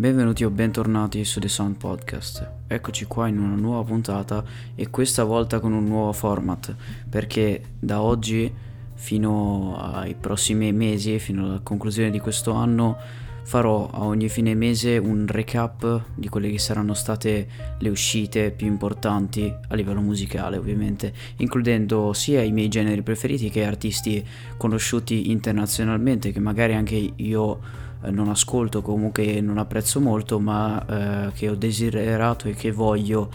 Benvenuti o bentornati su The Sound Podcast. Eccoci qua in una nuova puntata e questa volta con un nuovo format perché da oggi fino ai prossimi mesi, fino alla conclusione di questo anno, farò a ogni fine mese un recap di quelle che saranno state le uscite più importanti a livello musicale ovviamente, includendo sia i miei generi preferiti che artisti conosciuti internazionalmente che magari anche io non ascolto, comunque non apprezzo molto, ma eh, che ho desiderato e che voglio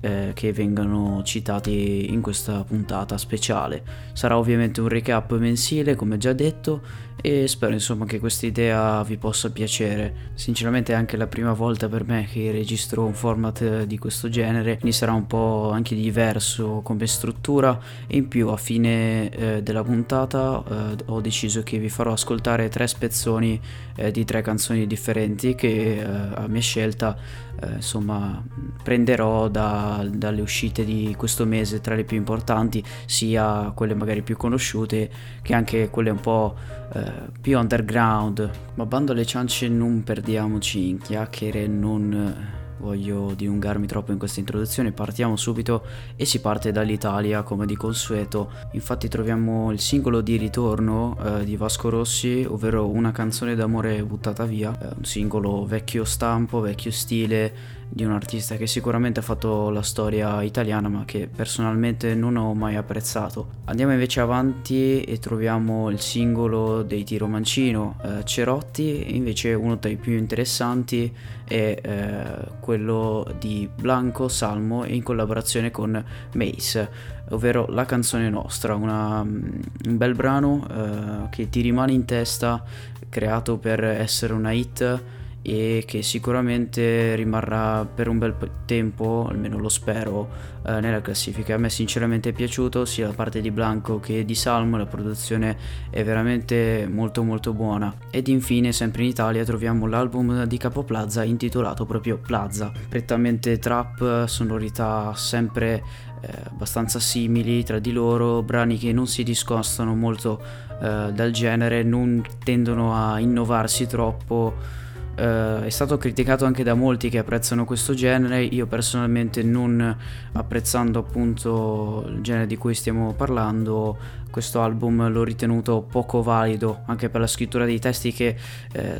eh, che vengano citati in questa puntata speciale. Sarà ovviamente un recap mensile, come già detto, e spero insomma che questa idea vi possa piacere. Sinceramente è anche la prima volta per me che registro un format di questo genere, quindi sarà un po' anche diverso come struttura e in più a fine eh, della puntata eh, ho deciso che vi farò ascoltare tre spezzoni eh, di tre canzoni differenti che eh, a mia scelta eh, insomma prenderò da, dalle uscite di questo mese tra le più importanti sia quelle magari più conosciute che anche quelle un po' eh, più underground ma bando alle ciance non perdiamoci in chiacchiere non voglio dilungarmi troppo in questa introduzione, partiamo subito e si parte dall'Italia come di consueto. Infatti troviamo il singolo di ritorno eh, di Vasco Rossi, ovvero una canzone d'amore buttata via, eh, un singolo vecchio stampo, vecchio stile di un artista che sicuramente ha fatto la storia italiana ma che personalmente non ho mai apprezzato. Andiamo invece avanti e troviamo il singolo dei Tiro Mancino, eh, Cerotti, invece uno tra i più interessanti è eh, quello di Blanco Salmo in collaborazione con Mace, ovvero La canzone nostra, una, un bel brano eh, che ti rimane in testa, creato per essere una hit e che sicuramente rimarrà per un bel tempo, almeno lo spero, eh, nella classifica. A me sinceramente è piaciuto sia la parte di Blanco che di Salmo, la produzione è veramente molto molto buona. Ed infine, sempre in Italia, troviamo l'album di Capo Plaza intitolato proprio Plaza, prettamente trap, sonorità sempre eh, abbastanza simili tra di loro, brani che non si discostano molto eh, dal genere, non tendono a innovarsi troppo Uh, è stato criticato anche da molti che apprezzano questo genere, io personalmente non apprezzando appunto il genere di cui stiamo parlando, questo album l'ho ritenuto poco valido anche per la scrittura dei testi che eh,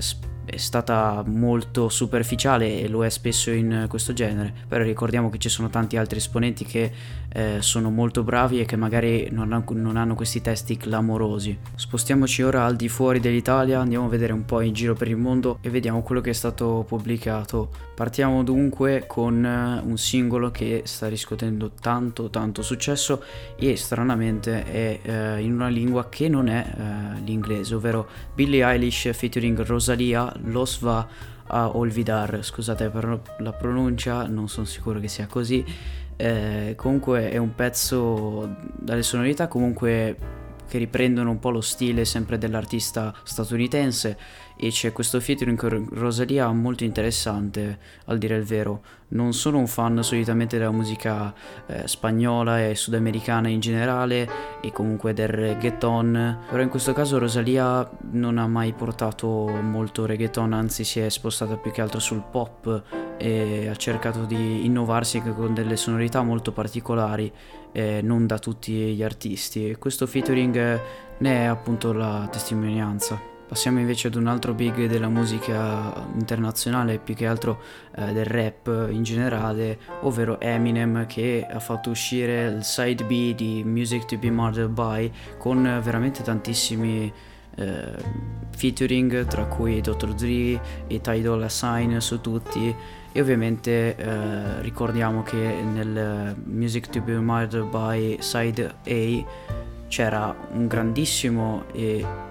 è stata molto superficiale e lo è spesso in questo genere, però ricordiamo che ci sono tanti altri esponenti che eh, sono molto bravi e che magari non, ha, non, hanno questi testi clamorosi. Spostiamoci ora al di fuori dell'Italia, andiamo a vedere un po' in giro per il mondo e vediamo quello che è stato pubblicato. Partiamo dunque con eh, un singolo che sta riscuotendo tanto tanto successo e stranamente è eh, in una lingua che non è eh, l'inglese, ovvero Billie Eilish featuring Rosalia lo sva a olvidar, scusate per la pronuncia, non sono sicuro che sia così. Eh, comunque è un pezzo dalle sonorità comunque che riprendono un po' lo stile sempre dell'artista statunitense e c'è questo featuring con Rosalia molto interessante, al dire il vero. Non sono un fan solitamente della musica eh, spagnola e sudamericana in generale e comunque del reggaeton, però in questo caso Rosalia non ha mai portato molto reggaeton, anzi si è spostata più che altro sul pop e ha cercato di innovarsi anche con delle sonorità molto particolari, eh, non da tutti gli artisti. E questo featuring ne è appunto la testimonianza. Passiamo invece ad un altro big della musica internazionale, più che altro eh, del rap in generale, ovvero Eminem che ha fatto uscire il side B di Music to be Murdered by con veramente tantissimi featuring, tra cui Dr. Dre e Ty Dolla Sign su tutti e ovviamente eh, ricordiamo che nel Music to be Murdered by side A c'era un grandissimo e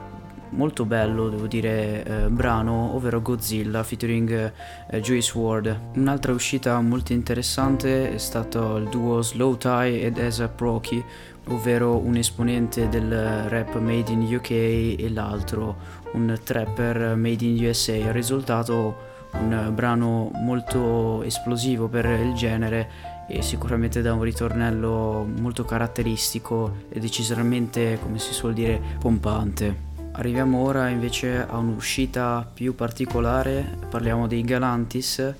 molto bello, devo dire, eh, brano, ovvero Godzilla featuring eh, Juice WRLD. Un'altra uscita molto interessante è stato il duo Slow Tie ed A$AP Rocky, ovvero un esponente del rap made in UK e l'altro un trapper made in USA. Il risultato un brano molto esplosivo per il genere e sicuramente da un ritornello molto caratteristico e decisamente, come si suol dire, pompante. Arriviamo ora invece a un'uscita più particolare, parliamo dei Galantis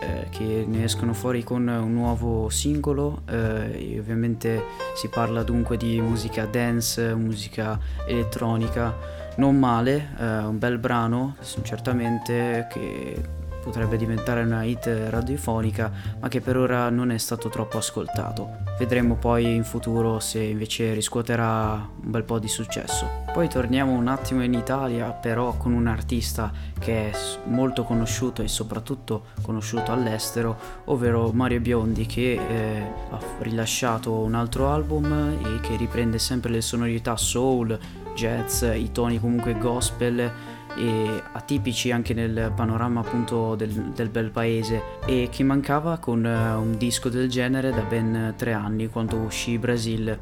eh, che ne escono fuori con un nuovo singolo eh, ovviamente si parla dunque di musica dance, musica elettronica, non male, eh, un bel brano certamente che potrebbe diventare una hit radiofonica, ma che per ora non è stato troppo ascoltato. Vedremo poi in futuro se invece riscuoterà un bel po' di successo. Poi torniamo un attimo in Italia, però con un artista che è molto conosciuto e soprattutto conosciuto all'estero, ovvero Mario Biondi che eh, ha rilasciato un altro album e che riprende sempre le sonorità soul, jazz, i toni comunque gospel e atipici anche nel panorama appunto del, del, bel paese. E che mancava con uh, un disco del genere da ben tre anni quando uscì Brasil.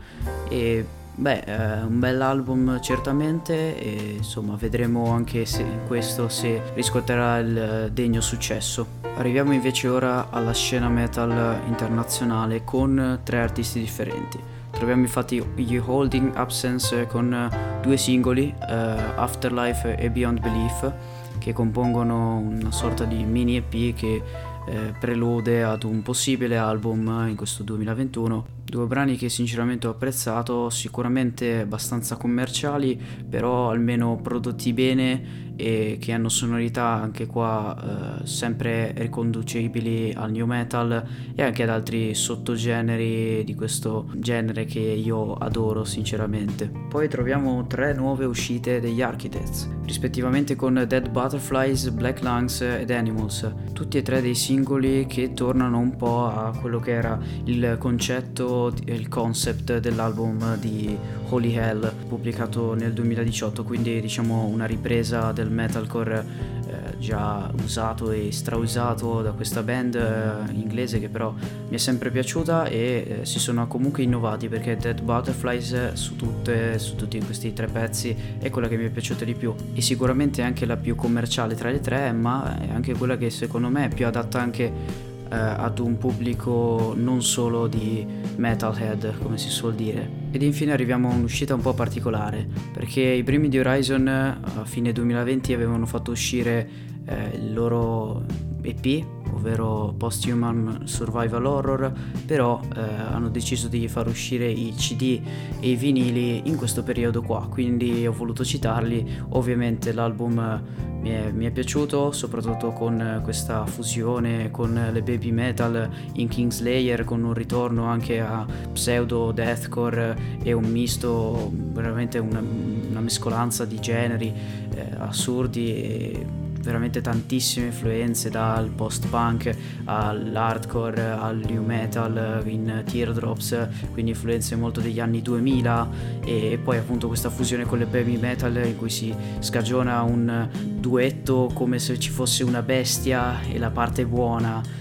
E beh uh, un bel album certamente e insomma vedremo anche se questo se riscuoterà il degno successo. Arriviamo invece ora alla scena metal internazionale con tre artisti differenti Troviamo infatti gli Holding Absence con due singoli, uh, Afterlife e Beyond Belief, che compongono una sorta di mini EP che eh, prelude ad un possibile album in questo 2021. Due brani che sinceramente ho apprezzato, sicuramente abbastanza commerciali, però almeno prodotti bene e che hanno sonorità anche qua eh, sempre riconducibili al new metal e anche ad altri sottogeneri di questo genere che io adoro sinceramente. Poi troviamo tre nuove uscite degli Architects, rispettivamente con Dead Butterflies, Black Lungs ed Animals, tutti e tre dei singoli che tornano un po' a quello che era il concetto, il concept dell'album di Holy Hell pubblicato nel 2018, quindi diciamo una ripresa del metalcore eh, già usato e strausato da questa band eh, inglese che però mi è sempre piaciuta e eh, si sono comunque innovati perché Dead Butterflies su, tutte, su tutti questi tre pezzi è quella che mi è piaciuta di più. E sicuramente anche la più commerciale tra le tre ma è anche quella che secondo me è più adatta anche eh, ad un pubblico non solo di metalhead, come si suol dire. Ed infine arriviamo a un'uscita un po' particolare, perché i primi di Horizon a fine 2020 avevano fatto uscire eh, il loro EP, ovvero Post-Human Survival Horror, però eh, hanno deciso di far uscire i CD e i vinili in questo periodo qua, quindi ho voluto citarli. Ovviamente l'album mi è, mi è, piaciuto soprattutto con questa fusione con le baby metal in Kingslayer con un ritorno anche a pseudo deathcore e un misto veramente una, una mescolanza di generi eh, assurdi e veramente tantissime influenze dal post-punk all'hardcore, al new metal in teardrops, quindi influenze molto degli anni 2000 e poi appunto questa fusione con le baby metal in cui si scagiona un duetto come se ci fosse una bestia e la parte buona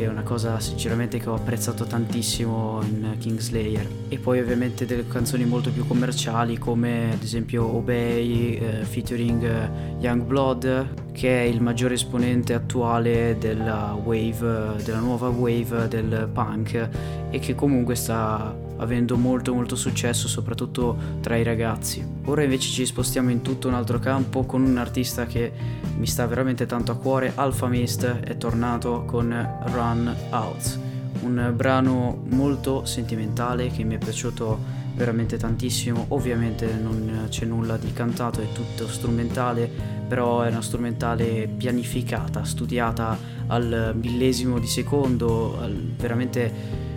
che è una cosa sinceramente che ho apprezzato tantissimo in Kingslayer. E poi ovviamente delle canzoni molto più commerciali come ad esempio Obey eh, featuring eh, Youngblood che è il maggiore esponente attuale della wave della nuova wave del punk e che comunque sta avendo molto molto successo soprattutto tra i ragazzi. Ora invece ci spostiamo in tutto un altro campo con un artista che mi sta veramente tanto a cuore, Alpha Mist è tornato con Run Out, un brano molto sentimentale che mi è piaciuto veramente tantissimo, ovviamente non c'è nulla di cantato, è tutto strumentale, però è una strumentale pianificata, studiata al millesimo di secondo, veramente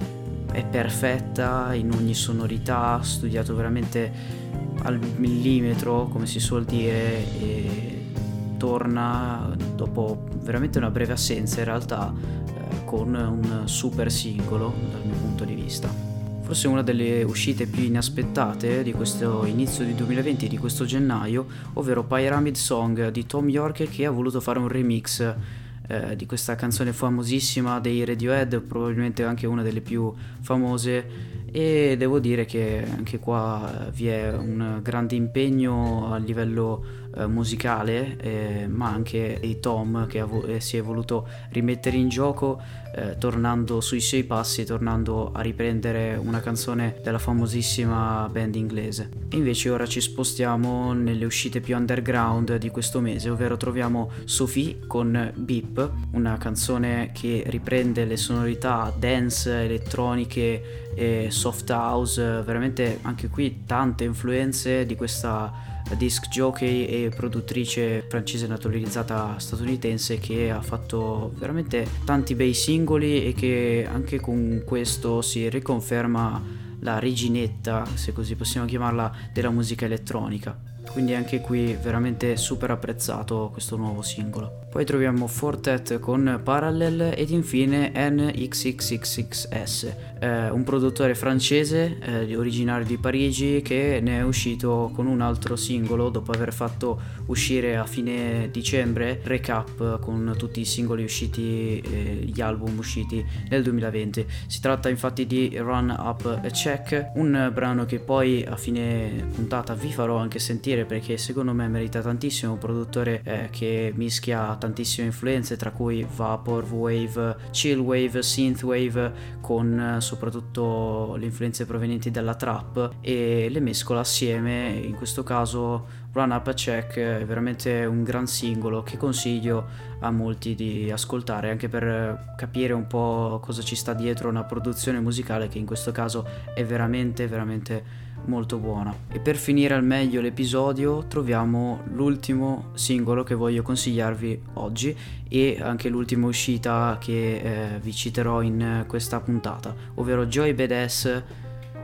è perfetta in ogni sonorità, studiato veramente al millimetro, come si suol dire, e torna dopo veramente una breve assenza in realtà eh, con un super singolo dal mio punto di vista. Forse una delle uscite più inaspettate di questo inizio di 2020, di questo gennaio, ovvero Pyramid Song di Tom York che ha voluto fare un remix eh, di questa canzone famosissima dei Radiohead, probabilmente anche una delle più famose. E devo dire che anche qua vi è un grande impegno a livello eh, musicale, eh, ma anche di Tom che vo- eh, si è voluto rimettere in gioco eh, tornando sui suoi passi, tornando a riprendere una canzone della famosissima band inglese. E invece ora ci spostiamo nelle uscite più underground di questo mese, ovvero troviamo Sophie con Beep, una canzone che riprende le sonorità dance, elettroniche e soft house, veramente anche qui tante influenze di questa disc jockey e produttrice francese naturalizzata statunitense che ha fatto veramente tanti bei singoli e che anche con questo si riconferma la reginetta, se così possiamo chiamarla, della musica elettronica. Quindi anche qui veramente super apprezzato questo nuovo singolo. Poi troviamo Fortet con Parallel ed infine NXXXS, eh, un produttore francese eh, originario di Parigi che ne è uscito con un altro singolo dopo aver fatto uscire a fine dicembre recap con tutti i singoli usciti, eh, gli album usciti nel 2020. Si tratta infatti di Run Up a Check, un brano che poi a fine puntata vi farò anche sentire perché secondo me merita tantissimo, un produttore eh, che mischia tantissime influenze tra cui Vaporwave, Chillwave, Synthwave con eh, soprattutto le influenze provenienti dalla trap e le mescola assieme, in questo caso Run Up a Check è veramente un gran singolo che consiglio a molti di ascoltare anche per capire un po' cosa ci sta dietro una produzione musicale che in questo caso è veramente veramente molto buona. E per finire al meglio l'episodio troviamo l'ultimo singolo che voglio consigliarvi oggi e anche l'ultima uscita che eh, vi citerò in questa puntata, ovvero Joy Badass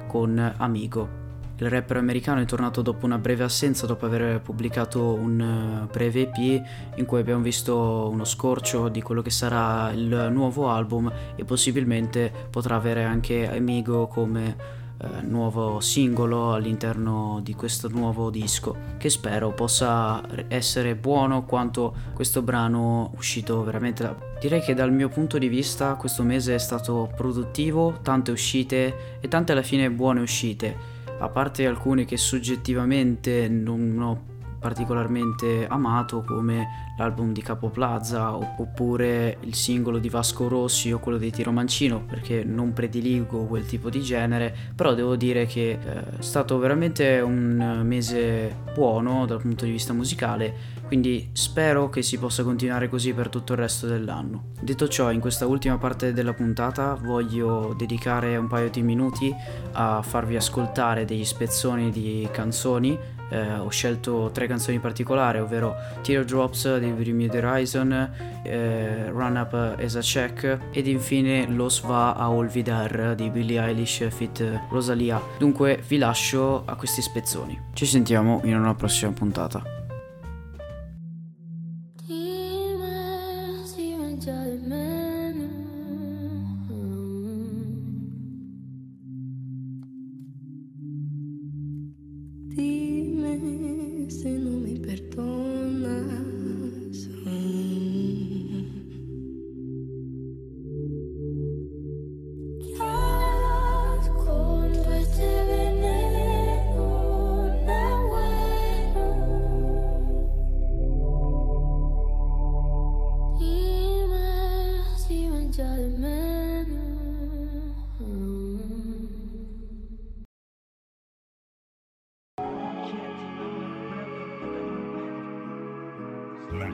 con Amigo. Il rapper americano è tornato dopo una breve assenza dopo aver pubblicato un eh, breve EP in cui abbiamo visto uno scorcio di quello che sarà il nuovo album e possibilmente potrà avere anche Amigo come eh, nuovo singolo all'interno di questo nuovo disco che spero possa essere buono quanto questo brano uscito veramente da... Direi che dal mio punto di vista questo mese è stato produttivo, tante uscite e tante alla fine buone uscite, a parte alcune che soggettivamente non ho particolarmente amato come l'album di Capo Plaza oppure il singolo di Vasco Rossi o quello di Tiro Mancino perché non prediligo quel tipo di genere però devo dire che eh, è stato veramente un mese buono dal punto di vista musicale quindi spero che si possa continuare così per tutto il resto dell'anno. Detto ciò, in questa ultima parte della puntata voglio dedicare un paio di minuti a farvi ascoltare degli spezzoni di canzoni eh, ho scelto tre canzoni in particolare, ovvero Teardrops di Bring Horizon, eh, Run Up as a Check ed infine Lo Sva a Olvidar di Billie Eilish fit Rosalia. Dunque vi lascio a questi spezzoni. Ci sentiamo in una prossima puntata. Dime si no me perdonas.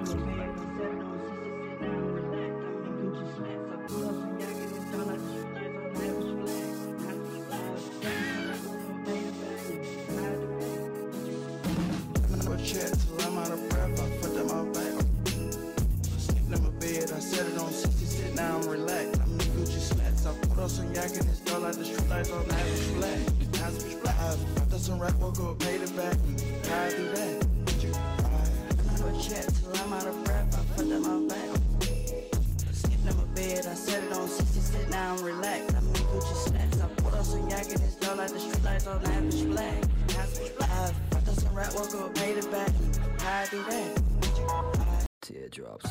I'm out. I fucked up set it on 60, sit now I'm. I'm in Gucci slacks. I put on some yak and it's dull the street lights on average flat. Average flat. I fucked up some rap, woke up, paid it back. How I do that? till I'm out of breath. I put up my back. Sleeping in my bed, I set it on 60, sit I'm. I make Gucci snacks. I put out some yak and it's like the street lights on that bitch black. I fucked up some woke up, it back. How I do that? Teardrops.